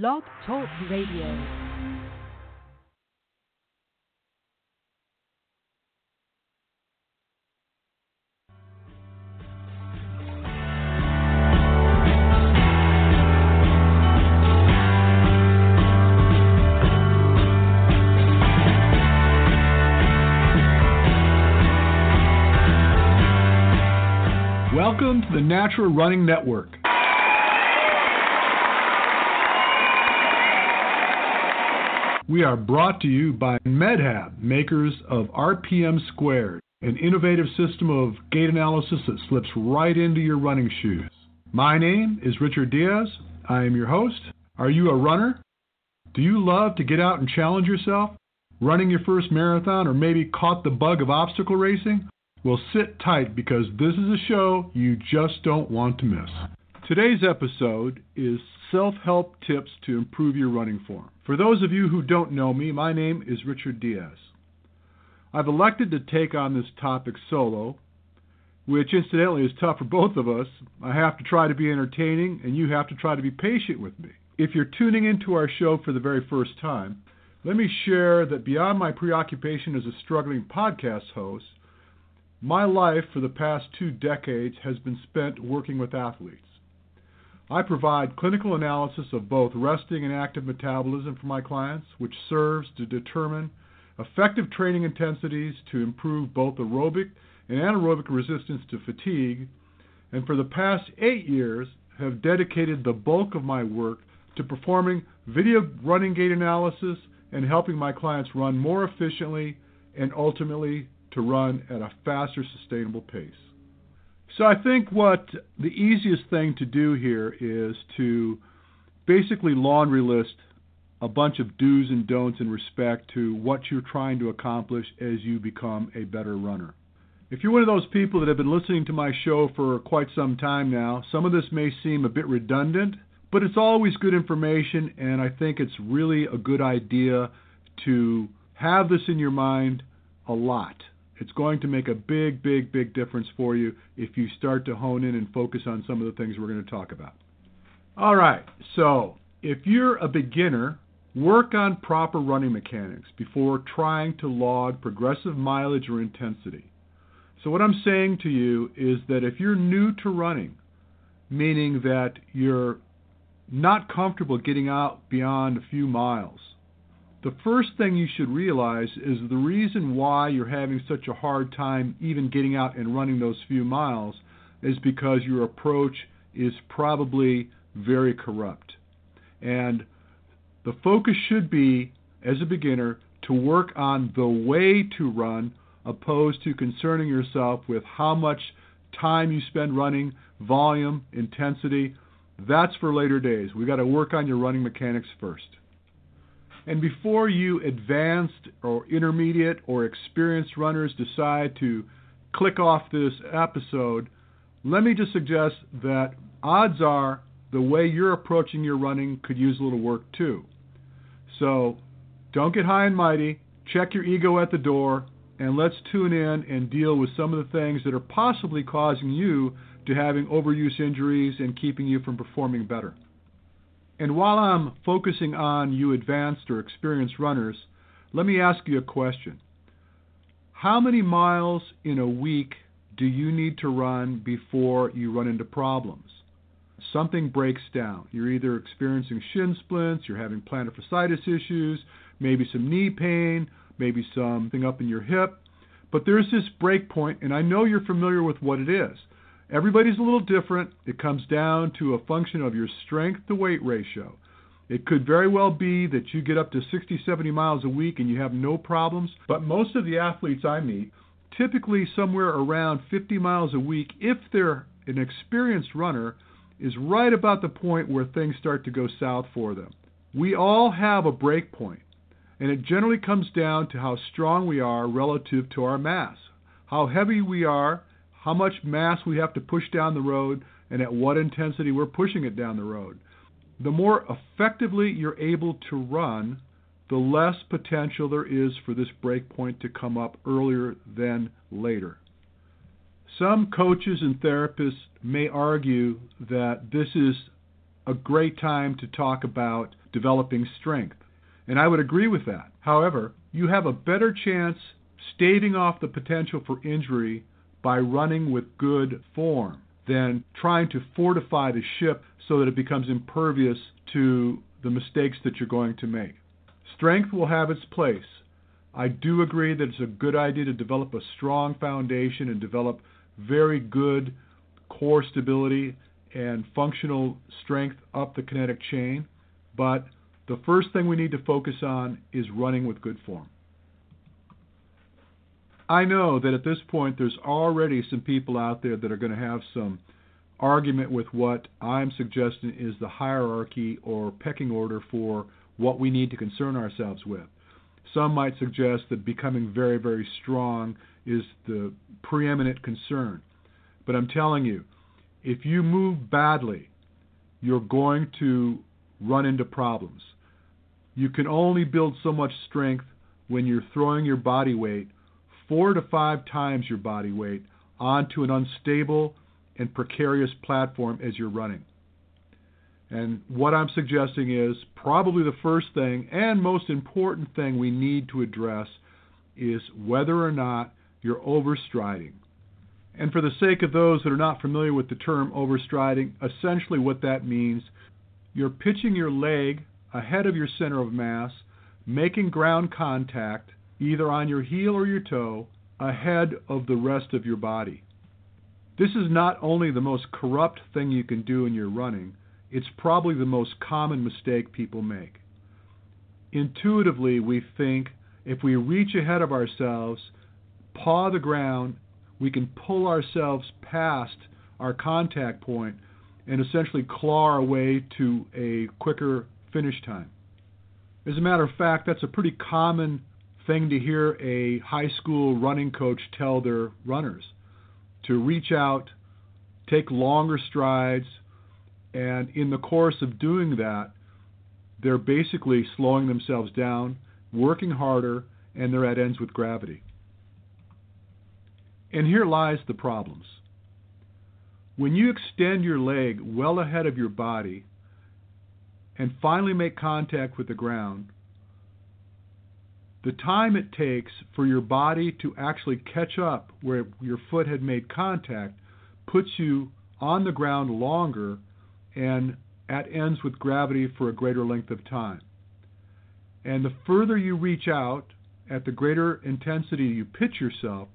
Blog Talk Radio. Welcome to the Natural Running Network. We are brought to you by MedHab, makers of RPM Squared, an innovative system of gait analysis that slips right into your running shoes. My name is Richard Diaz. I am your host. Are you a runner? Do you love to get out and challenge yourself? Running your first marathon or maybe caught the bug of obstacle racing? Well, sit tight because this is a show you just don't want to miss. Today's episode is self help tips to improve your running form. For those of you who don't know me, my name is Richard Diaz. I've elected to take on this topic solo, which incidentally is tough for both of us. I have to try to be entertaining, and you have to try to be patient with me. If you're tuning into our show for the very first time, let me share that beyond my preoccupation as a struggling podcast host, my life for the past two decades has been spent working with athletes. I provide clinical analysis of both resting and active metabolism for my clients, which serves to determine effective training intensities to improve both aerobic and anaerobic resistance to fatigue, and for the past eight years have dedicated the bulk of my work to performing video running gait analysis and helping my clients run more efficiently and ultimately to run at a faster, sustainable pace. So I think what the easiest thing to do here is to basically laundry list a bunch of do's and don'ts in respect to what you're trying to accomplish as you become a better runner. If you're one of those people that have been listening to my show for quite some time now, some of this may seem a bit redundant, but it's always good information, and I think it's really a good idea to have this in your mind a lot. It's going to make a big, big, big difference for you if you start to hone in and focus on some of the things we're going to talk about. All right, so if you're a beginner, work on proper running mechanics before trying to log progressive mileage or intensity. So, what I'm saying to you is that if you're new to running, meaning that you're not comfortable getting out beyond a few miles, the first thing you should realize is the reason why you're having such a hard time even getting out and running those few miles is because your approach is probably very corrupt. And the focus should be, as a beginner, to work on the way to run opposed to concerning yourself with how much time you spend running, volume, intensity. That's for later days. We've got to work on your running mechanics first. And before you advanced or intermediate or experienced runners decide to click off this episode, let me just suggest that odds are the way you're approaching your running could use a little work too. So don't get high and mighty, check your ego at the door, and let's tune in and deal with some of the things that are possibly causing you to having overuse injuries and keeping you from performing better. And while I'm focusing on you advanced or experienced runners, let me ask you a question. How many miles in a week do you need to run before you run into problems? Something breaks down. You're either experiencing shin splints, you're having plantar fasciitis issues, maybe some knee pain, maybe something up in your hip. But there's this break point, and I know you're familiar with what it is. Everybody's a little different. It comes down to a function of your strength to weight ratio. It could very well be that you get up to 60, 70 miles a week and you have no problems, but most of the athletes I meet, typically somewhere around 50 miles a week, if they're an experienced runner, is right about the point where things start to go south for them. We all have a break point, and it generally comes down to how strong we are relative to our mass, how heavy we are, how much mass we have to push down the road, and at what intensity we're pushing it down the road. The more effectively you're able to run, the less potential there is for this break point to come up earlier than later. Some coaches and therapists may argue that this is a great time to talk about developing strength, and I would agree with that. However, you have a better chance staving off the potential for injury by running with good form than trying to fortify the ship so that it becomes impervious to the mistakes that you're going to make. Strength will have its place. I do agree that it's a good idea to develop a strong foundation and develop very good core stability and functional strength up the kinetic chain, but the first thing we need to focus on is running with good form. I know that at this point there's already some people out there that are going to have some argument with what I'm suggesting is the hierarchy or pecking order for what we need to concern ourselves with. Some might suggest that becoming very, very strong is the preeminent concern. But I'm telling you, if you move badly, you're going to run into problems. You can only build so much strength when you're throwing your body weight four to five times your body weight onto an unstable and precarious platform as you're running. And what I'm suggesting is probably the first thing and most important thing we need to address is whether or not you're overstriding. And for the sake of those that are not familiar with the term overstriding, essentially what that means, you're pitching your leg ahead of your center of mass, making ground contact either on your heel or your toe ahead of the rest of your body. This is not only the most corrupt thing you can do in your running, it's probably the most common mistake people make. Intuitively, we think if we reach ahead of ourselves, paw the ground, we can pull ourselves past our contact point and essentially claw our way to a quicker finish time. As a matter of fact, that's a pretty common thing to hear a high school running coach tell their runners to reach out, take longer strides, and in the course of doing that, they're basically slowing themselves down, working harder, and they're at ends with gravity. And here lies the problems. When you extend your leg well ahead of your body and finally make contact with the ground, the time it takes for your body to actually catch up where your foot had made contact puts you on the ground longer and at ends with gravity for a greater length of time. And the further you reach out, at the greater intensity you pitch yourself,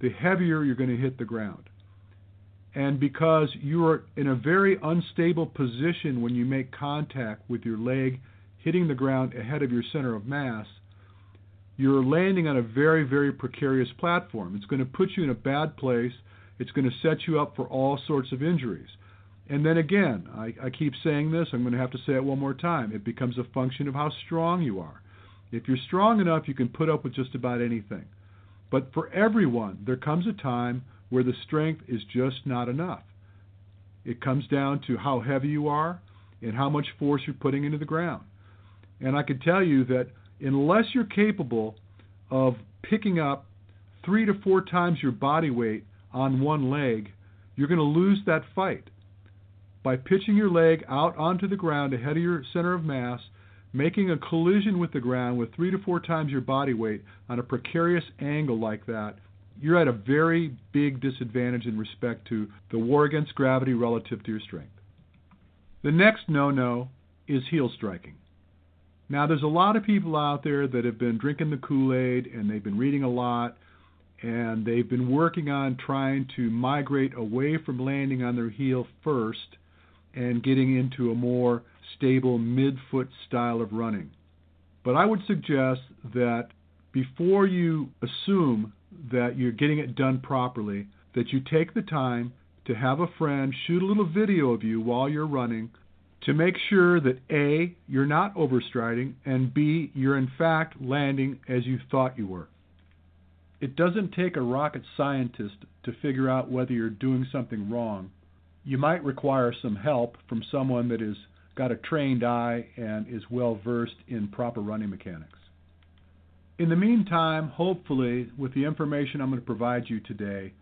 the heavier you're going to hit the ground. And because you are in a very unstable position when you make contact with your leg hitting the ground ahead of your center of mass, you're landing on a very, very precarious platform. It's going to put you in a bad place. It's going to set you up for all sorts of injuries. And then again, I, I keep saying this, I'm going to have to say it one more time. It becomes a function of how strong you are. If you're strong enough, you can put up with just about anything. But for everyone, there comes a time where the strength is just not enough. It comes down to how heavy you are and how much force you're putting into the ground. And I can tell you that unless you're capable of picking up three to four times your body weight on one leg, you're going to lose that fight. By pitching your leg out onto the ground ahead of your center of mass, making a collision with the ground with three to four times your body weight on a precarious angle like that, you're at a very big disadvantage in respect to the war against gravity relative to your strength. The next no no is heel striking. Now, there's a lot of people out there that have been drinking the Kool Aid and they've been reading a lot and they've been working on trying to migrate away from landing on their heel first and getting into a more stable midfoot style of running. But I would suggest that before you assume that you're getting it done properly, that you take the time to have a friend shoot a little video of you while you're running to make sure that A, you're not overstriding, and B, you're in fact landing as you thought you were. It doesn't take a rocket scientist to figure out whether you're doing something wrong. You might require some help from someone that has got a trained eye and is well versed in proper running mechanics. In the meantime, hopefully, with the information I'm going to provide you today,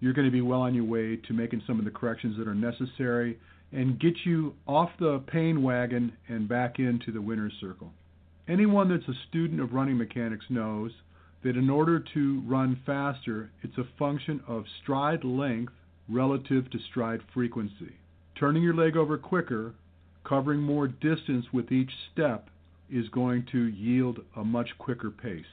you're going to be well on your way to making some of the corrections that are necessary and get you off the pain wagon and back into the winner's circle. Anyone that's a student of running mechanics knows that in order to run faster, it's a function of stride length relative to stride frequency. Turning your leg over quicker, covering more distance with each step, is going to yield a much quicker pace.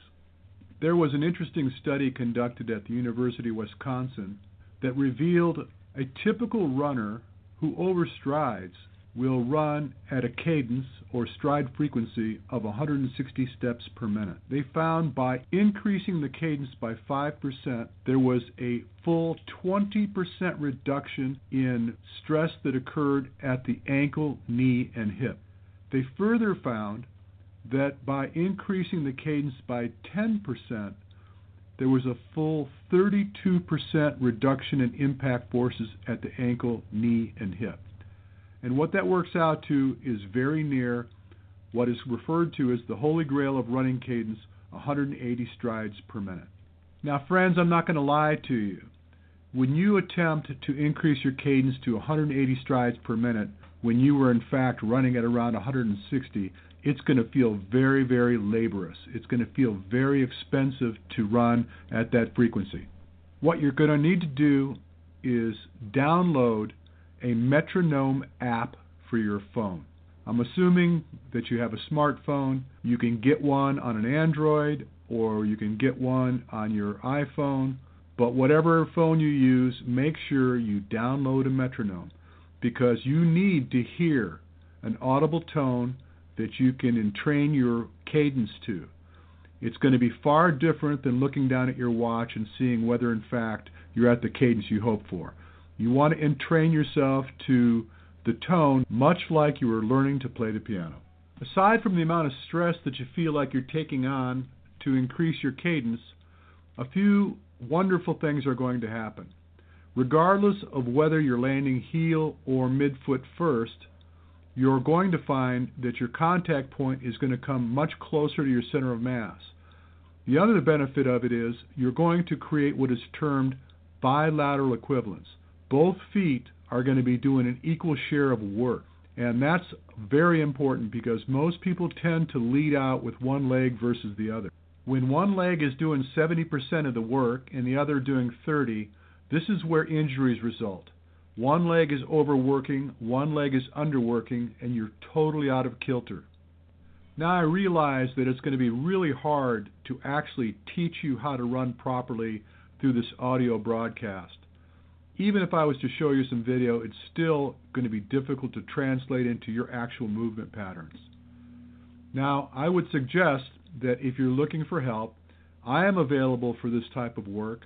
There was an interesting study conducted at the University of Wisconsin that revealed a typical runner who overstrides will run at a cadence or stride frequency of 160 steps per minute. They found by increasing the cadence by 5%, there was a full 20% reduction in stress that occurred at the ankle, knee, and hip. They further found that by increasing the cadence by 10%, there was a full 32% reduction in impact forces at the ankle, knee, and hip. And what that works out to is very near what is referred to as the holy grail of running cadence 180 strides per minute. Now, friends, I'm not going to lie to you. When you attempt to increase your cadence to 180 strides per minute, when you were in fact running at around 160, it's going to feel very, very laborious. It's going to feel very expensive to run at that frequency. What you're going to need to do is download a metronome app for your phone. I'm assuming that you have a smartphone. You can get one on an Android or you can get one on your iPhone. But whatever phone you use, make sure you download a metronome because you need to hear an audible tone that you can entrain your cadence to. It's going to be far different than looking down at your watch and seeing whether, in fact, you're at the cadence you hope for. You want to entrain yourself to the tone much like you were learning to play the piano. Aside from the amount of stress that you feel like you're taking on to increase your cadence, a few wonderful things are going to happen. Regardless of whether you're landing heel or midfoot first, you're going to find that your contact point is going to come much closer to your center of mass. The other benefit of it is you're going to create what is termed bilateral equivalence. Both feet are going to be doing an equal share of work. And that's very important because most people tend to lead out with one leg versus the other. When one leg is doing 70% of the work and the other doing 30, this is where injuries result. One leg is overworking, one leg is underworking, and you're totally out of kilter. Now I realize that it's going to be really hard to actually teach you how to run properly through this audio broadcast. Even if I was to show you some video, it's still going to be difficult to translate into your actual movement patterns. Now, I would suggest that if you're looking for help, I am available for this type of work.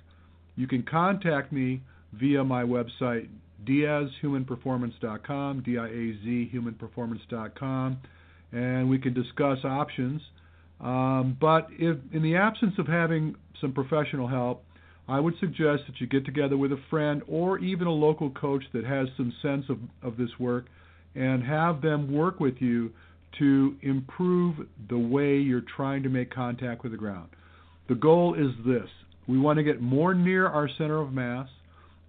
You can contact me via my website, diazhumanperformance.com, D-I-A-Z humanperformance.com, and we can discuss options. Um, but if, in the absence of having some professional help, I would suggest that you get together with a friend or even a local coach that has some sense of, of this work and have them work with you to improve the way you're trying to make contact with the ground. The goal is this we want to get more near our center of mass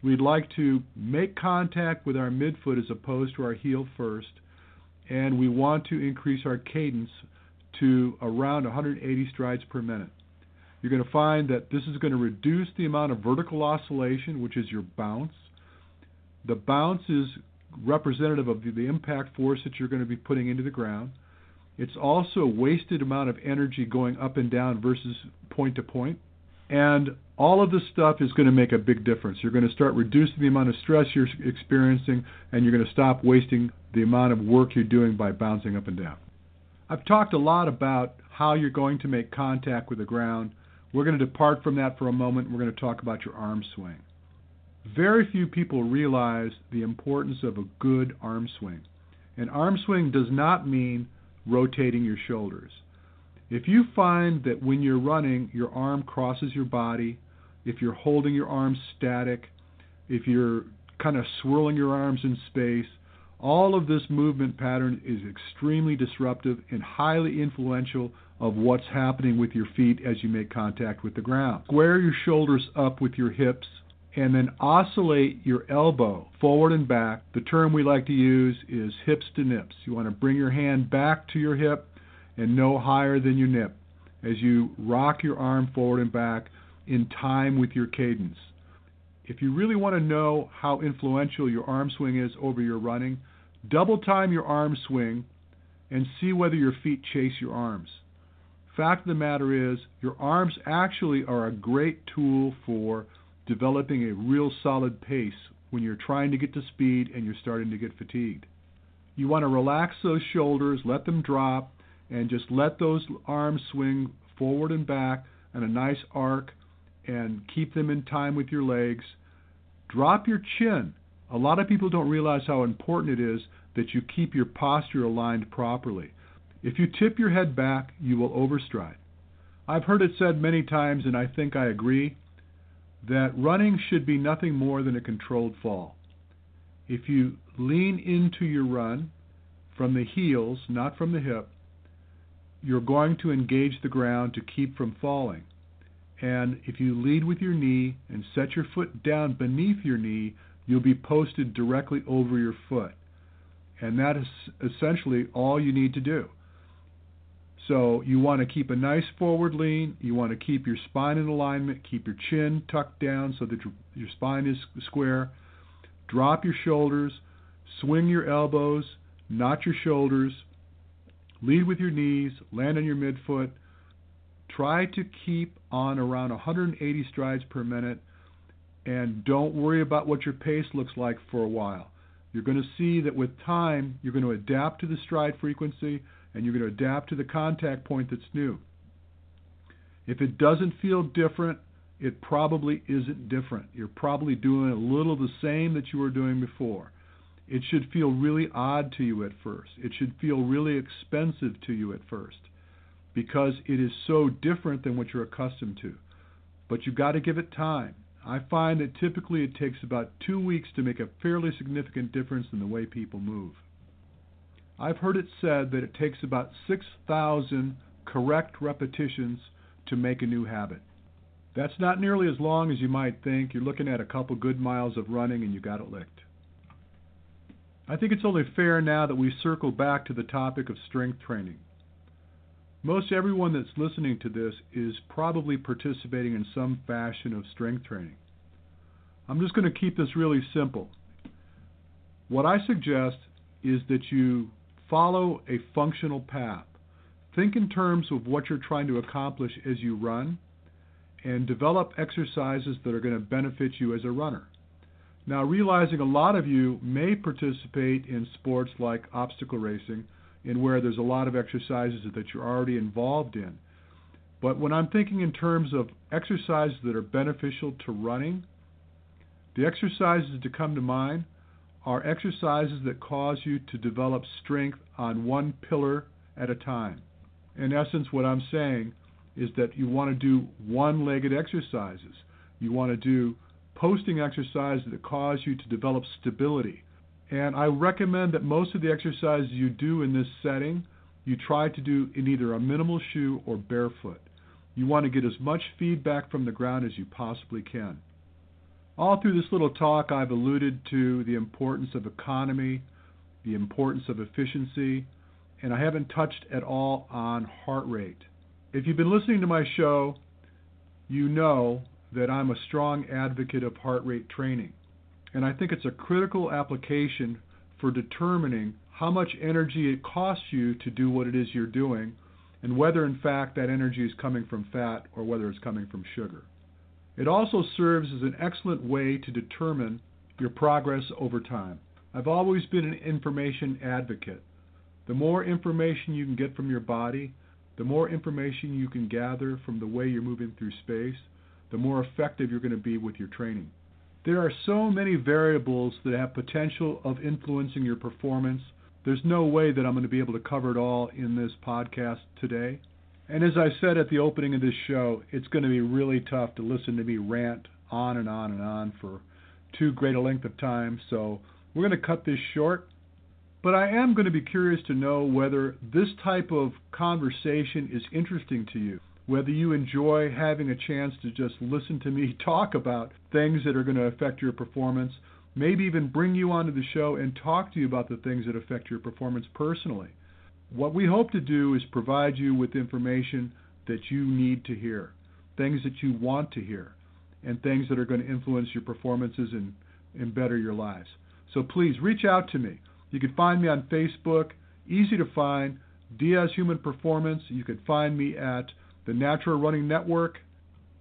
We'd like to make contact with our midfoot as opposed to our heel first, and we want to increase our cadence to around 180 strides per minute. You're going to find that this is going to reduce the amount of vertical oscillation, which is your bounce. The bounce is representative of the impact force that you're going to be putting into the ground. It's also a wasted amount of energy going up and down versus point to point. And all of this stuff is going to make a big difference. You're going to start reducing the amount of stress you're experiencing, and you're going to stop wasting the amount of work you're doing by bouncing up and down. I've talked a lot about how you're going to make contact with the ground. We're going to depart from that for a moment. We're going to talk about your arm swing. Very few people realize the importance of a good arm swing. An arm swing does not mean rotating your shoulders. If you find that when you're running, your arm crosses your body, if you're holding your arms static, if you're kind of swirling your arms in space, all of this movement pattern is extremely disruptive and highly influential of what's happening with your feet as you make contact with the ground. Square your shoulders up with your hips and then oscillate your elbow forward and back. The term we like to use is hips to nips. You want to bring your hand back to your hip and no higher than your nip as you rock your arm forward and back in time with your cadence. If you really want to know how influential your arm swing is over your running, double time your arm swing and see whether your feet chase your arms. Fact of the matter is, your arms actually are a great tool for developing a real solid pace when you're trying to get to speed and you're starting to get fatigued. You want to relax those shoulders, let them drop, and just let those arms swing forward and back in a nice arc and keep them in time with your legs. Drop your chin. A lot of people don't realize how important it is that you keep your posture aligned properly. If you tip your head back, you will overstride. I've heard it said many times, and I think I agree, that running should be nothing more than a controlled fall. If you lean into your run from the heels, not from the hip, you're going to engage the ground to keep from falling. And if you lead with your knee and set your foot down beneath your knee, you'll be posted directly over your foot. And that is essentially all you need to do. So you want to keep a nice forward lean. You want to keep your spine in alignment. Keep your chin tucked down so that your, your spine is square. Drop your shoulders. Swing your elbows, not your shoulders. Lead with your knees. Land on your midfoot. Try to keep on around 180 strides per minute. And don't worry about what your pace looks like for a while. You're going to see that with time, you're going to adapt to the stride frequency and you're going to adapt to the contact point that's new. If it doesn't feel different, it probably isn't different. You're probably doing a little the same that you were doing before. It should feel really odd to you at first. It should feel really expensive to you at first because it is so different than what you're accustomed to. But you've got to give it time. I find that typically it takes about two weeks to make a fairly significant difference in the way people move. I've heard it said that it takes about 6,000 correct repetitions to make a new habit. That's not nearly as long as you might think. You're looking at a couple good miles of running and you got it licked. I think it's only fair now that we circle back to the topic of strength training. Most everyone that's listening to this is probably participating in some fashion of strength training. I'm just going to keep this really simple. What I suggest is that you follow a functional path. Think in terms of what you're trying to accomplish as you run and develop exercises that are going to benefit you as a runner. Now, realizing a lot of you may participate in sports like obstacle racing, in where there's a lot of exercises that you're already involved in. But when I'm thinking in terms of exercises that are beneficial to running, the exercises to come to mind are exercises that cause you to develop strength on one pillar at a time. In essence, what I'm saying is that you want to do one legged exercises. You want to do posting exercises that cause you to develop stability. And I recommend that most of the exercises you do in this setting, you try to do in either a minimal shoe or barefoot. You want to get as much feedback from the ground as you possibly can. All through this little talk, I've alluded to the importance of economy, the importance of efficiency, and I haven't touched at all on heart rate. If you've been listening to my show, you know that I'm a strong advocate of heart rate training. And I think it's a critical application for determining how much energy it costs you to do what it is you're doing, and whether in fact that energy is coming from fat or whether it's coming from sugar. It also serves as an excellent way to determine your progress over time. I've always been an information advocate. The more information you can get from your body, the more information you can gather from the way you're moving through space, the more effective you're going to be with your training. There are so many variables that have potential of influencing your performance. There's no way that I'm going to be able to cover it all in this podcast today. And as I said at the opening of this show, it's going to be really tough to listen to me rant on and on and on for too great a length of time. So we're going to cut this short. But I am going to be curious to know whether this type of conversation is interesting to you whether you enjoy having a chance to just listen to me talk about things that are going to affect your performance, maybe even bring you onto the show and talk to you about the things that affect your performance personally. What we hope to do is provide you with information that you need to hear, things that you want to hear, and things that are going to influence your performances and, and better your lives. So please reach out to me. You can find me on Facebook, easy to find, Diaz Human Performance. You can find me at the Natural Running Network,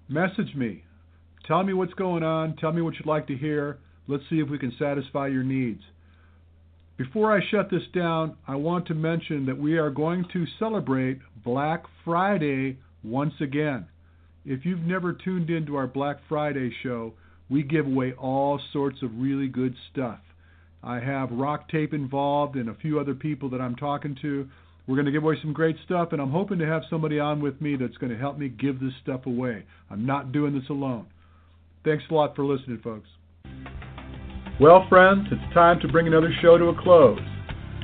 message me. Tell me what's going on. Tell me what you'd like to hear. Let's see if we can satisfy your needs. Before I shut this down, I want to mention that we are going to celebrate Black Friday once again. If you've never tuned into our Black Friday show, we give away all sorts of really good stuff. I have RockTape involved and a few other people that I'm talking to we're going to give away some great stuff, and I'm hoping to have somebody on with me that's going to help me give this stuff away. I'm not doing this alone. Thanks a lot for listening, folks. Well, friends, it's time to bring another show to a close.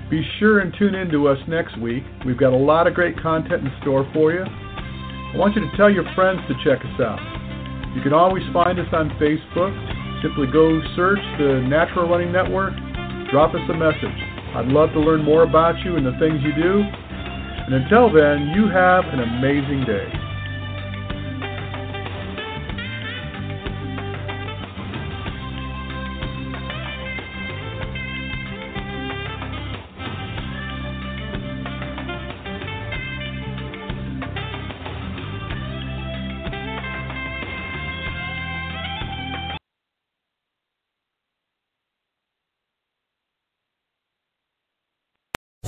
Be sure and tune in to us next week. We've got a lot of great content in store for you. I want you to tell your friends to check us out. You can always find us on Facebook. Simply go search the Natural Running Network, drop us a message. I'd love to learn more about you and the things you do. And until then, you have an amazing day.